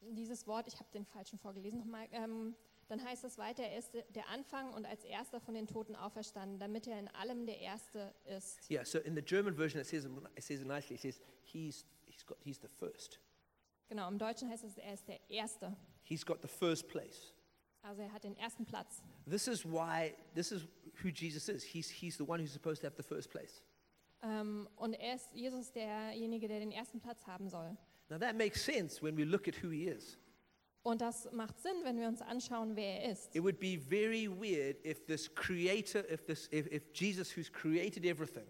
Speaker 2: Dieses Wort, ich habe den falschen vorgelesen nochmal, ähm, dann heißt es weiter, er ist der Anfang und als erster von den Toten auferstanden, damit er in allem der Erste ist.
Speaker 1: Yeah, so in the German version it says, it says it nicely, it says he's, he's, got, he's the first.
Speaker 2: Genau, im Deutschen heißt es, er ist der Erste.
Speaker 1: He's got the first place.
Speaker 2: Also er hat den ersten Platz.
Speaker 1: This is why, this is who Jesus is. He's, he's the one who's supposed to have the first place.
Speaker 2: Ähm, und er ist Jesus derjenige, der den ersten Platz haben soll.
Speaker 1: Now that makes sense when we look at who he is.
Speaker 2: Und das macht Sinn, wenn wir uns anschauen, wer er ist.
Speaker 1: It would be very weird if this creator, if, this, if, if Jesus, who's created everything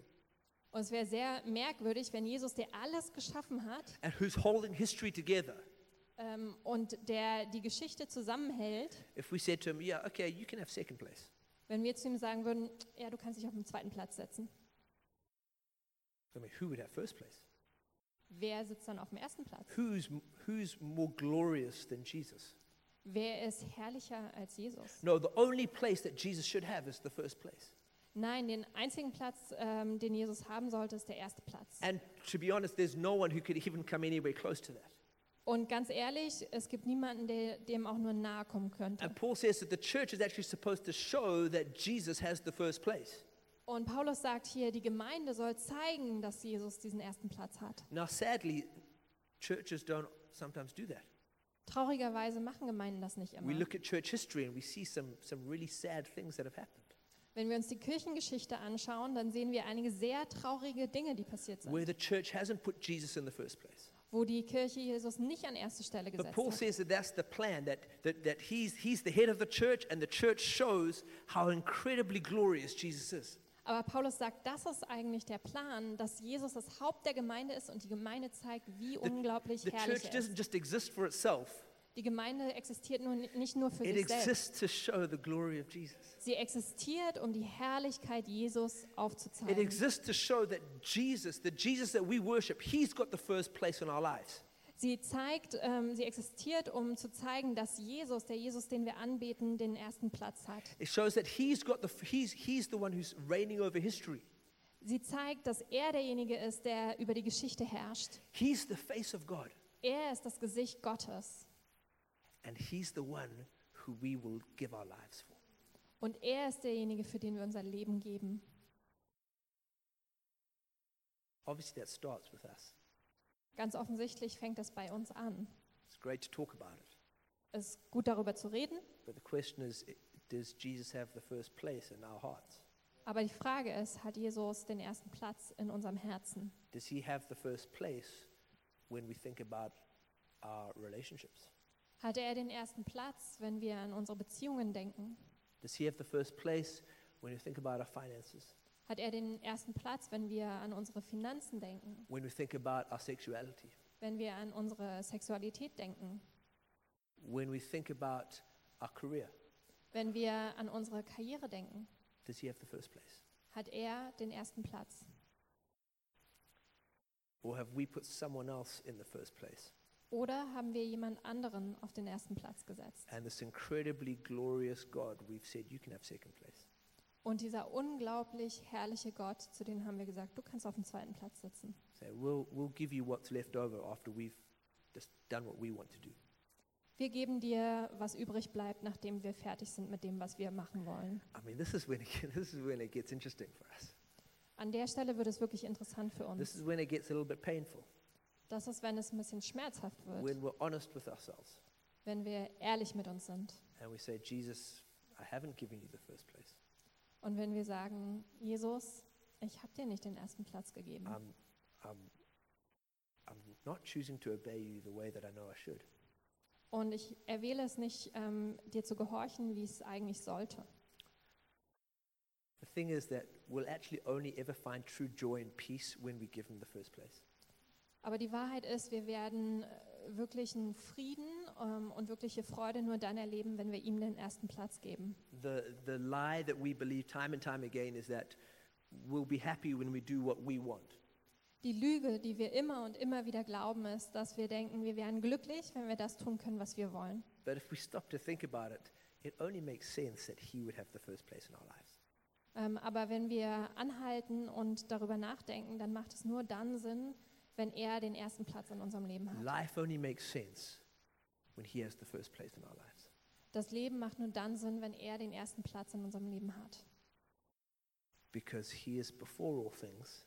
Speaker 2: Und es wäre sehr merkwürdig, wenn Jesus, der alles geschaffen hat
Speaker 1: and who's holding history together,
Speaker 2: ähm, und der die Geschichte zusammenhält,
Speaker 1: if we said to him, yeah, okay, you can have second place.
Speaker 2: wenn wir zu ihm sagen würden, ja, du kannst dich auf den zweiten Platz setzen.
Speaker 1: I mean, who would have first place?
Speaker 2: Wer sitzt dann auf dem ersten Platz?
Speaker 1: Who's, who's more glorious than Jesus?
Speaker 2: Wer ist herrlicher als Jesus?
Speaker 1: No, the only place that Jesus should have is the first place.
Speaker 2: Nein, den einzigen Platz, ähm, den Jesus haben sollte, ist der erste Platz.
Speaker 1: And to be honest, there's no one who could even come anywhere close to that.
Speaker 2: Und ganz ehrlich, es gibt niemanden, der dem auch nur nahe kommen könnte.
Speaker 1: And Paul says that the church is actually supposed to show that Jesus has the first place.
Speaker 2: Und Paulus sagt hier, die Gemeinde soll zeigen, dass Jesus diesen ersten Platz hat.
Speaker 1: Now, sadly, churches don't sometimes do that.
Speaker 2: Traurigerweise machen Gemeinden das nicht immer.
Speaker 1: We look at church history and we see some, some really sad things that have happened.
Speaker 2: Wenn wir uns die Kirchengeschichte anschauen, dann sehen wir einige sehr traurige Dinge, die passiert sind,
Speaker 1: where the church hasn't put Jesus in the first place.
Speaker 2: Wo die Kirche Jesus nicht an erste Stelle
Speaker 1: But
Speaker 2: gesetzt
Speaker 1: Paul
Speaker 2: hat.
Speaker 1: says that that's the plan, that, that, that he's, he's the head of the church, and the church shows how incredibly glorious Jesus is.
Speaker 2: Aber Paulus sagt, das ist eigentlich der Plan, dass Jesus das Haupt der Gemeinde ist und die Gemeinde zeigt, wie unglaublich
Speaker 1: The
Speaker 2: herrlich
Speaker 1: church
Speaker 2: er ist.
Speaker 1: doesn't just exist for itself,
Speaker 2: Die Gemeinde existiert nur, nicht nur für
Speaker 1: it
Speaker 2: sich selbst.
Speaker 1: exists to show the glory of Jesus.
Speaker 2: Sie existiert, um die Herrlichkeit Jesus
Speaker 1: It
Speaker 2: aufzuzeigen.
Speaker 1: exists to show that Jesus, the Jesus that we worship, he's got the first place in our lives.
Speaker 2: Sie zeigt, ähm, sie existiert, um zu zeigen, dass Jesus, der Jesus, den wir anbeten, den ersten Platz hat.
Speaker 1: It shows that he's got the, he's, he's the one who's reigning over history.
Speaker 2: Sie zeigt, dass er derjenige ist, der über die Geschichte herrscht.
Speaker 1: He's the face of God,
Speaker 2: Er ist das Gesicht Gottes.
Speaker 1: And he's the one who we will give our lives for.
Speaker 2: Und er ist derjenige, für den wir unser Leben geben.
Speaker 1: Obviously, that starts with us.
Speaker 2: Ganz offensichtlich fängt das bei uns an.
Speaker 1: It's great to talk about it.
Speaker 2: Es ist gut darüber zu reden,
Speaker 1: But the question is does Jesus have the first place in our hearts?
Speaker 2: aber die Frage ist, hat Jesus den ersten Platz in unserem Herzen?
Speaker 1: Does he have the first place when we think about our relationships?
Speaker 2: Hat er den ersten Platz, wenn wir an unsere Beziehungen denken?
Speaker 1: Does he have the first place when we think about our finances?
Speaker 2: Hat er den ersten Platz, wenn wir an unsere Finanzen denken?
Speaker 1: When we think about our sexuality?
Speaker 2: Wenn wir an unsere Sexualität denken?
Speaker 1: When we think about our career?
Speaker 2: Wenn wir an unsere Karriere denken?
Speaker 1: Does he have the first place?
Speaker 2: Hat er den ersten Platz?
Speaker 1: Or have we put someone else in the first place?
Speaker 2: Oder haben wir jemand anderen auf den ersten Platz gesetzt?
Speaker 1: And this incredibly glorious God, we've said, you can have second place.
Speaker 2: Und dieser unglaublich herrliche Gott, zu dem haben wir gesagt, du kannst auf dem zweiten Platz sitzen.
Speaker 1: So we'll, we'll give you what's left over after we've just done what we want to do.
Speaker 2: Wir geben dir, was übrig bleibt, nachdem wir fertig sind mit dem, was wir machen wollen.
Speaker 1: I mean, this is when it, this is when it gets interesting for us.
Speaker 2: An der Stelle wird es wirklich interessant für
Speaker 1: This
Speaker 2: uns.
Speaker 1: is when it gets a little bit painful,
Speaker 2: Das ist, wenn es ein bisschen schmerzhaft wird,
Speaker 1: when we're honest with ourselves
Speaker 2: wenn wir ehrlich mit uns sind.
Speaker 1: and we say, Jesus, I haven't given you the first place.
Speaker 2: Und wenn wir sagen, Jesus, ich habe dir nicht den ersten Platz gegeben.
Speaker 1: I'm, I'm, I'm not choosing to obey you the way that I know I should.
Speaker 2: Und ich erwähle es nicht, ähm, dir zu gehorchen, wie es eigentlich sollte.
Speaker 1: The thing is that we'll actually only ever find true joy and peace when we give him the first place.
Speaker 2: Aber die Wahrheit ist, wir werden äh, wirklichen Frieden ähm, und wirkliche Freude nur dann erleben, wenn wir ihm den ersten Platz geben.
Speaker 1: The, the lie that we believe time and time again is that we'll be happy when we do what we want.
Speaker 2: Die Lüge, die wir immer und immer wieder glauben, ist, dass wir denken, wir wären glücklich, wenn wir das tun können, was wir wollen.
Speaker 1: But if we stop to think about it, it only makes sense that he would have the first place in our lives.
Speaker 2: Ähm, aber wenn wir anhalten und darüber nachdenken, dann macht es nur dann Sinn, wenn er den ersten Platz in unserem Leben hat.
Speaker 1: Life only makes sense when He has the first place in our lives.
Speaker 2: Das Leben macht nur dann Sinn, wenn er den ersten Platz in unserem Leben hat.
Speaker 1: Because He is before all things,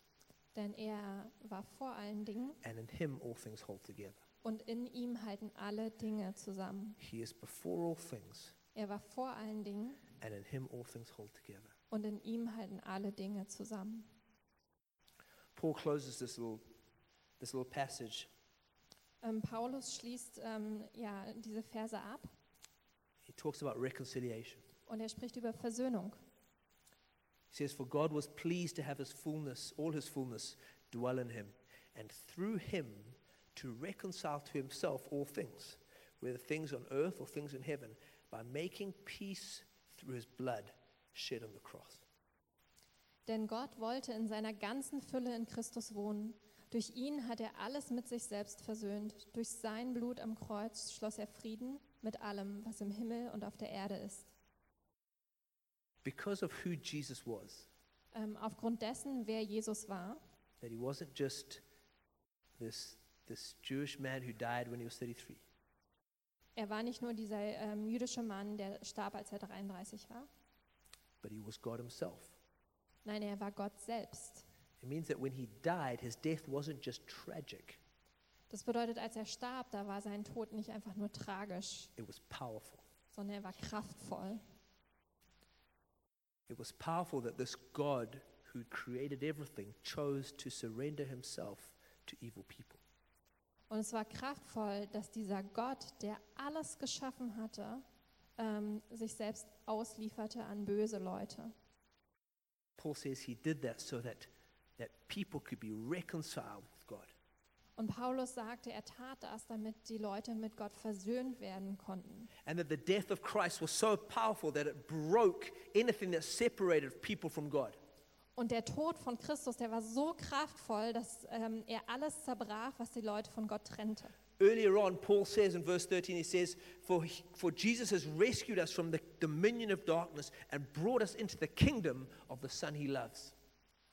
Speaker 2: Denn er war vor allen Dingen
Speaker 1: and in Him all things hold together.
Speaker 2: und in ihm halten alle Dinge zusammen.
Speaker 1: He is before all things,
Speaker 2: Er war vor allen Dingen
Speaker 1: and in Him all things hold together.
Speaker 2: und in ihm halten alle Dinge zusammen.
Speaker 1: Paul closes this little, this little passage.
Speaker 2: Ähm, Paulus schließt ähm, ja, diese Verse ab
Speaker 1: He talks about reconciliation.
Speaker 2: und er spricht über Versöhnung.
Speaker 1: He says, For God was pleased to have his fullness, all his fullness, dwell in him, and through him to reconcile to himself all things, whether things on earth or things in heaven, by making peace through his blood shed on the cross.
Speaker 2: Denn Gott wollte in seiner ganzen Fülle in Christus wohnen. Durch ihn hat er alles mit sich selbst versöhnt. Durch sein Blut am Kreuz schloss er Frieden mit allem, was im Himmel und auf der Erde ist.
Speaker 1: Because of who Jesus was,
Speaker 2: Ähm, aufgrund dessen, wer Jesus war,
Speaker 1: that he wasn't just this, this Jewish man who died when he was 33,
Speaker 2: er war nicht nur dieser ähm, jüdische Mann, der starb, als er 33 war.
Speaker 1: but he was God himself.
Speaker 2: Nein, er war Gott selbst.
Speaker 1: It means that when he died, his death wasn't just tragic,
Speaker 2: Das bedeutet, als er starb, da war sein Tod nicht einfach nur tragisch,
Speaker 1: it was powerful.
Speaker 2: sondern er war kraftvoll.
Speaker 1: It was powerful that this God who created everything chose to surrender himself to evil people.
Speaker 2: Und es war kraftvoll, dass dieser Gott, der alles geschaffen hatte, ähm, sich selbst auslieferte an böse Leute.
Speaker 1: Paul says he did that so that, that people could be reconciled with God.
Speaker 2: Und Paulus sagte, er tat das, damit die Leute mit Gott versöhnt werden konnten.
Speaker 1: And that the death of Christ was so powerful that it broke anything that separated people from God.
Speaker 2: Und der Tod von Christus, der war so kraftvoll, dass ähm, er alles zerbrach, was die Leute von Gott trennte.
Speaker 1: Earlier on, Paul says in verse 13, he says, For, he- for Jesus has rescued us from the dominion of darkness and brought us into the kingdom of the Son he loves.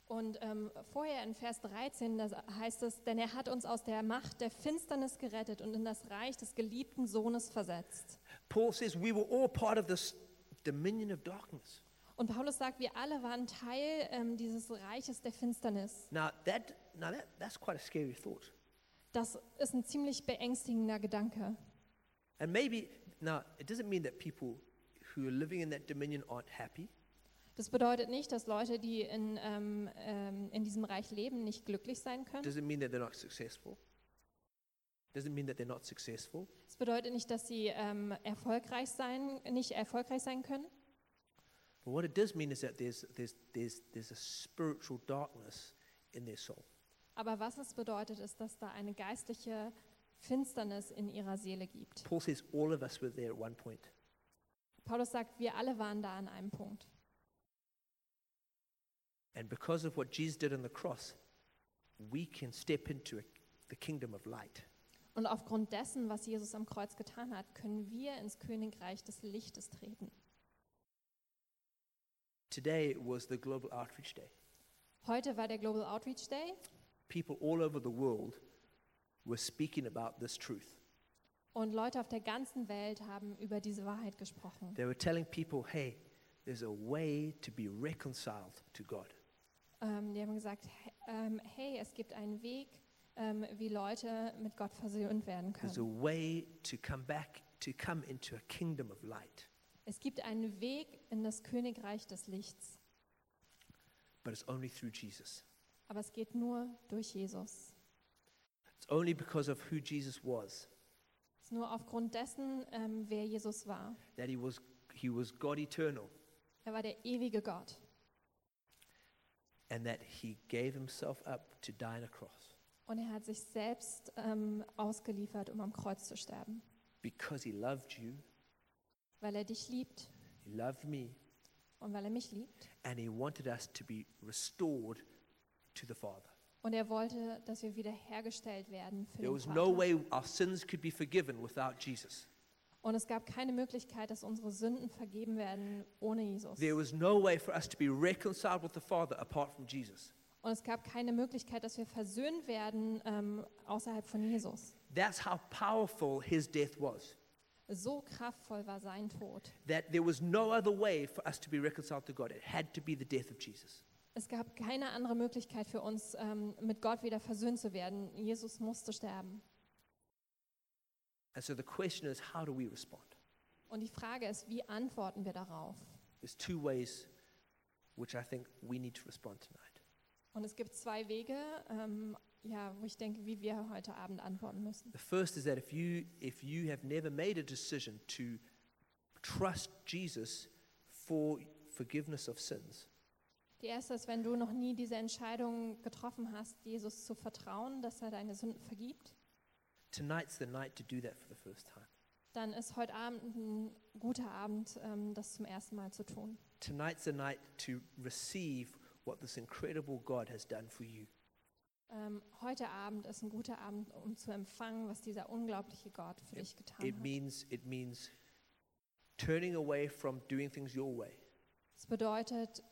Speaker 2: Und ähm, vorher in Vers 13 da heißt es, denn er hat uns aus der Macht der Finsternis gerettet und in das Reich des geliebten Sohnes versetzt.
Speaker 1: Paul says we were all part of this dominion of darkness.
Speaker 2: Und Paulus sagt, wir alle waren Teil ähm, dieses Reiches der Finsternis.
Speaker 1: Now, that, now that, that's quite a scary thought.
Speaker 2: Das ist ein ziemlich beängstigender Gedanke.
Speaker 1: And maybe, now, it doesn't mean that people who are living in that dominion aren't happy.
Speaker 2: Das bedeutet nicht, dass Leute, die in, ähm, ähm, in diesem Reich leben, nicht glücklich sein können.
Speaker 1: Doesn't mean that they're not successful. Doesn't mean that they're not successful.
Speaker 2: Es bedeutet nicht, dass sie ähm, erfolgreich sein, nicht erfolgreich sein können.
Speaker 1: But what it does mean is that there's, there's, there's, there's a spiritual darkness in their soul.
Speaker 2: Aber was es bedeutet, ist, dass da eine geistliche Finsternis in ihrer Seele gibt.
Speaker 1: Paul says all of us were there at one point.
Speaker 2: Paulus sagt, wir alle waren da an einem Punkt.
Speaker 1: And because of what Jesus did on the cross, we can step into the kingdom of light.
Speaker 2: Und aufgrund dessen, was Jesus am Kreuz getan hat, können wir ins Königreich des Lichtes treten.
Speaker 1: Today was the Global Outreach Day.
Speaker 2: Heute war der Global Outreach Day
Speaker 1: People all over the world were speaking about this truth.
Speaker 2: und Leute auf der ganzen Welt haben über diese Wahrheit gesprochen.
Speaker 1: They were telling people, hey, there's a way to be reconciled to God.
Speaker 2: Ähm, die haben gesagt, ähm, hey, es gibt einen Weg, ähm, wie Leute mit Gott versöhnt werden
Speaker 1: There's a
Speaker 2: können.
Speaker 1: way to come back, to come into a kingdom of light.
Speaker 2: Es gibt einen Weg in das Königreich des Lichts,
Speaker 1: But it's only through Jesus.
Speaker 2: aber es geht nur durch Jesus.
Speaker 1: It's only because of who Jesus was
Speaker 2: Es ist nur aufgrund dessen, ähm, wer Jesus war.
Speaker 1: that he was, he was God eternal
Speaker 2: Er war der ewige Gott
Speaker 1: and that he gave himself up to die on a cross
Speaker 2: und er hat sich selbst ähm, ausgeliefert, um am Kreuz zu sterben,
Speaker 1: because he loved you,
Speaker 2: weil er dich liebt
Speaker 1: he loved me,
Speaker 2: und weil er mich liebt.
Speaker 1: and he wanted us to be restored to the Father.
Speaker 2: Und er wollte, dass wir wiederhergestellt werden für
Speaker 1: There
Speaker 2: den
Speaker 1: was no
Speaker 2: Vater.
Speaker 1: way our sins could be forgiven without Jesus.
Speaker 2: Und es gab keine Möglichkeit, dass unsere Sünden vergeben werden ohne Jesus.
Speaker 1: There was no way for us to be reconciled with the Father apart from Jesus.
Speaker 2: Und es gab keine Möglichkeit, dass wir versöhnt werden ähm, außerhalb von Jesus.
Speaker 1: That's how powerful his death was.
Speaker 2: So kraftvoll war sein Tod.
Speaker 1: That there was no other way for us to be reconciled to God. It had to be the death of Jesus.
Speaker 2: Es gab keine andere Möglichkeit für uns, ähm, mit Gott wieder versöhnt zu werden. Jesus musste sterben.
Speaker 1: And so the question is, how do we respond?
Speaker 2: Und die Frage ist, wie antworten wir darauf?
Speaker 1: There's two ways which I think we need to respond tonight.
Speaker 2: Und es gibt zwei Wege, ähm, ja, wo ich denke, wie wir heute Abend antworten müssen.
Speaker 1: The first is that if you if you have never made a decision to trust Jesus for forgiveness of sins,
Speaker 2: Die erste ist, wenn du noch nie diese Entscheidung getroffen hast, Jesus zu vertrauen, dass er deine Sünden vergibt,
Speaker 1: tonight's the night to do that for the first time.
Speaker 2: dann ist heute Abend ein guter Abend, ähm, das zum ersten Mal zu tun.
Speaker 1: Tonight's the night to receive what this incredible God has done for you.
Speaker 2: Ähm, heute Abend ist ein guter Abend, um zu empfangen, was dieser unglaubliche Gott für dich getan
Speaker 1: It
Speaker 2: hat.
Speaker 1: means it means turning away from doing things your way
Speaker 2: Es bedeutet,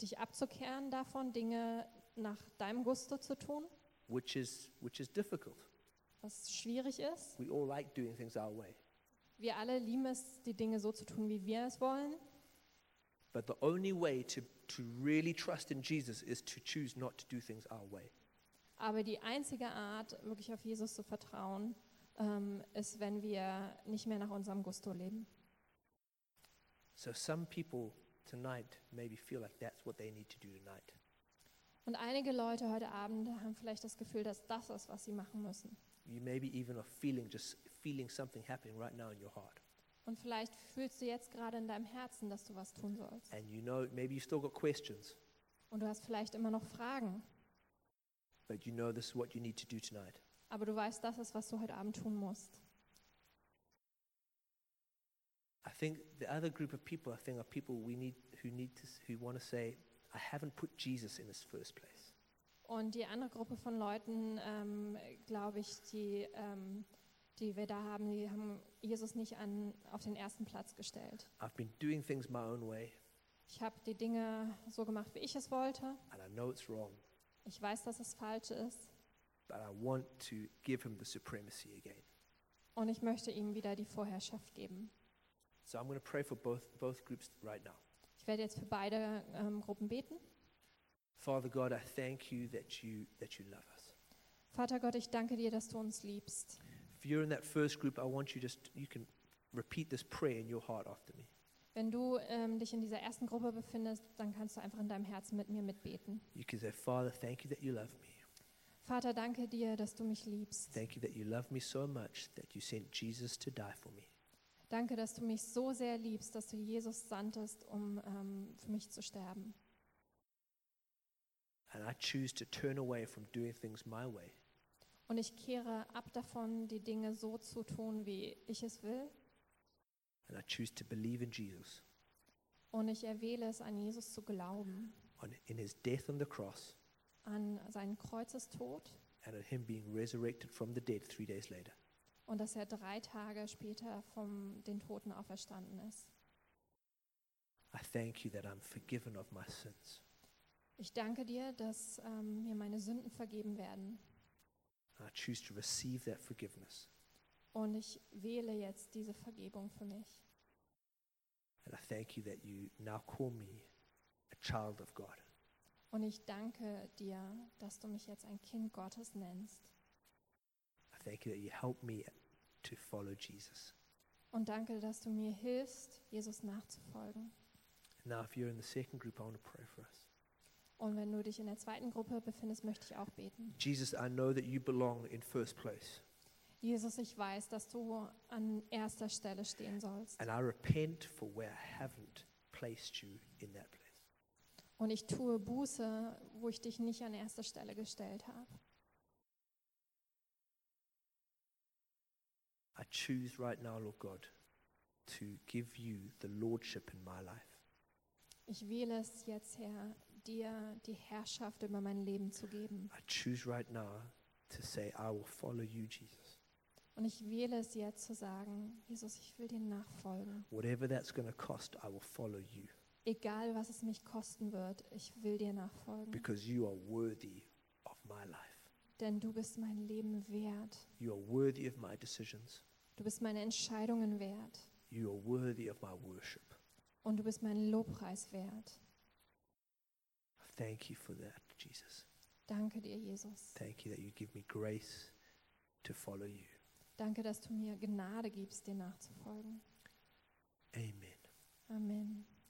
Speaker 2: dich abzukehren davon, Dinge nach deinem Gusto zu tun,
Speaker 1: which is which is difficult.
Speaker 2: Was schwierig ist.
Speaker 1: We all like doing things our way.
Speaker 2: Wir alle lieben es, die Dinge so zu tun, wie wir es wollen.
Speaker 1: But the only way to, to really trust in Jesus is to choose not to do things our way.
Speaker 2: Aber die einzige Art, wirklich auf Jesus zu vertrauen, ähm, ist, wenn wir nicht mehr nach unserem Gusto leben.
Speaker 1: So some people tonight maybe feel like that's what they need to do tonight.
Speaker 2: Und einige Leute heute Abend haben vielleicht das Gefühl, dass das ist, was sie machen müssen.
Speaker 1: You maybe even are feeling just feeling something happening right now in your heart.
Speaker 2: Und vielleicht fühlst du jetzt gerade in deinem Herzen, dass du was tun sollst.
Speaker 1: And you know maybe you still got questions,
Speaker 2: Und du hast vielleicht immer noch Fragen.
Speaker 1: but you know this is what you need to do tonight.
Speaker 2: Aber du weißt, das ist, was du heute Abend tun musst.
Speaker 1: I think the other group of people I think are people we need who need to who want to say I haven't put Jesus in his first place.
Speaker 2: Und die andere Gruppe von Leuten, ähm, glaube ich, die, ähm, die wir da haben, die haben Jesus nicht an, auf den ersten Platz gestellt.
Speaker 1: I've been doing things my own way
Speaker 2: Ich habe die Dinge so gemacht, wie ich es wollte.
Speaker 1: and I know it's wrong,
Speaker 2: Ich weiß, dass es falsch ist.
Speaker 1: but I want to give him the supremacy again.
Speaker 2: Und ich möchte ihm wieder die Vorherrschaft geben.
Speaker 1: So I'm going to pray for both both groups right now.
Speaker 2: Ich werde jetzt für beide ähm, Gruppen beten.
Speaker 1: Father God, I thank you that you that you love us.
Speaker 2: Vater Gott, ich danke dir, dass du uns liebst.
Speaker 1: If you're in that first group, I want you just you can repeat this prayer in your heart after me.
Speaker 2: Wenn du ähm, dich in dieser ersten Gruppe befindest, dann kannst du einfach in deinem Herzen mit mir mitbeten.
Speaker 1: You can say, Father, thank you that you love me.
Speaker 2: Vater, danke dir, dass du mich liebst.
Speaker 1: Thank you that you love me so much that you sent Jesus to die for me.
Speaker 2: Danke, dass du mich so sehr liebst, dass du Jesus sandtest, um ähm, für mich zu sterben.
Speaker 1: And I choose to turn away from doing things my way
Speaker 2: Und ich kehre ab davon, die Dinge so zu tun, wie ich es will.
Speaker 1: and I choose to believe in Jesus,
Speaker 2: Und ich erwähle es, an Jesus zu glauben,
Speaker 1: on in his death on the cross
Speaker 2: an seinen Kreuzestod
Speaker 1: and on him being resurrected from the dead 3 days later.
Speaker 2: und dass er drei Tage später von den Toten auferstanden ist.
Speaker 1: I thank you that I'm forgiven of my sins.
Speaker 2: Ich danke dir, dass ähm, mir meine Sünden vergeben werden.
Speaker 1: I choose to receive that forgiveness.
Speaker 2: Und ich wähle jetzt diese Vergebung für mich.
Speaker 1: And I thank you that you now call me a child of God.
Speaker 2: Und ich danke dir, dass du mich jetzt ein Kind Gottes nennst.
Speaker 1: I thank you that you help me to follow Jesus.
Speaker 2: Und danke, dass du mir hilfst, Jesus nachzufolgen.
Speaker 1: Now, if you're in the second group, I want to pray for us.
Speaker 2: Und wenn du dich in der zweiten Gruppe befindest, möchte ich auch beten.
Speaker 1: Jesus, I know that you belong in first place.
Speaker 2: Jesus, ich weiß, dass du an erster Stelle stehen sollst.
Speaker 1: And I repent for where I haven't placed you in that place.
Speaker 2: Und ich tue Buße, wo ich dich nicht an erster Stelle gestellt habe.
Speaker 1: I choose right now, Lord God, to give you the lordship in my life.
Speaker 2: Ich wähle es jetzt, Herr, dir die Herrschaft über mein Leben zu geben.
Speaker 1: I choose right now to say, I will follow you, Jesus.
Speaker 2: Und ich wähle es jetzt zu sagen, Jesus, ich will dir nachfolgen.
Speaker 1: Whatever that's going to cost, I will follow you
Speaker 2: Egal, was es mich kosten wird, ich will dir nachfolgen.
Speaker 1: because you are worthy of my life.
Speaker 2: Denn du bist mein Leben wert.
Speaker 1: You are worthy of my decisions.
Speaker 2: Du bist meine Entscheidungen wert.
Speaker 1: You are worthy of my worship.
Speaker 2: Und du bist mein Lobpreis wert.
Speaker 1: Thank you for that, Jesus.
Speaker 2: Danke dir, Jesus.
Speaker 1: Thank you that you give me grace to follow you.
Speaker 2: Danke, dass du mir Gnade gibst, dir nachzufolgen. Amen. Amen.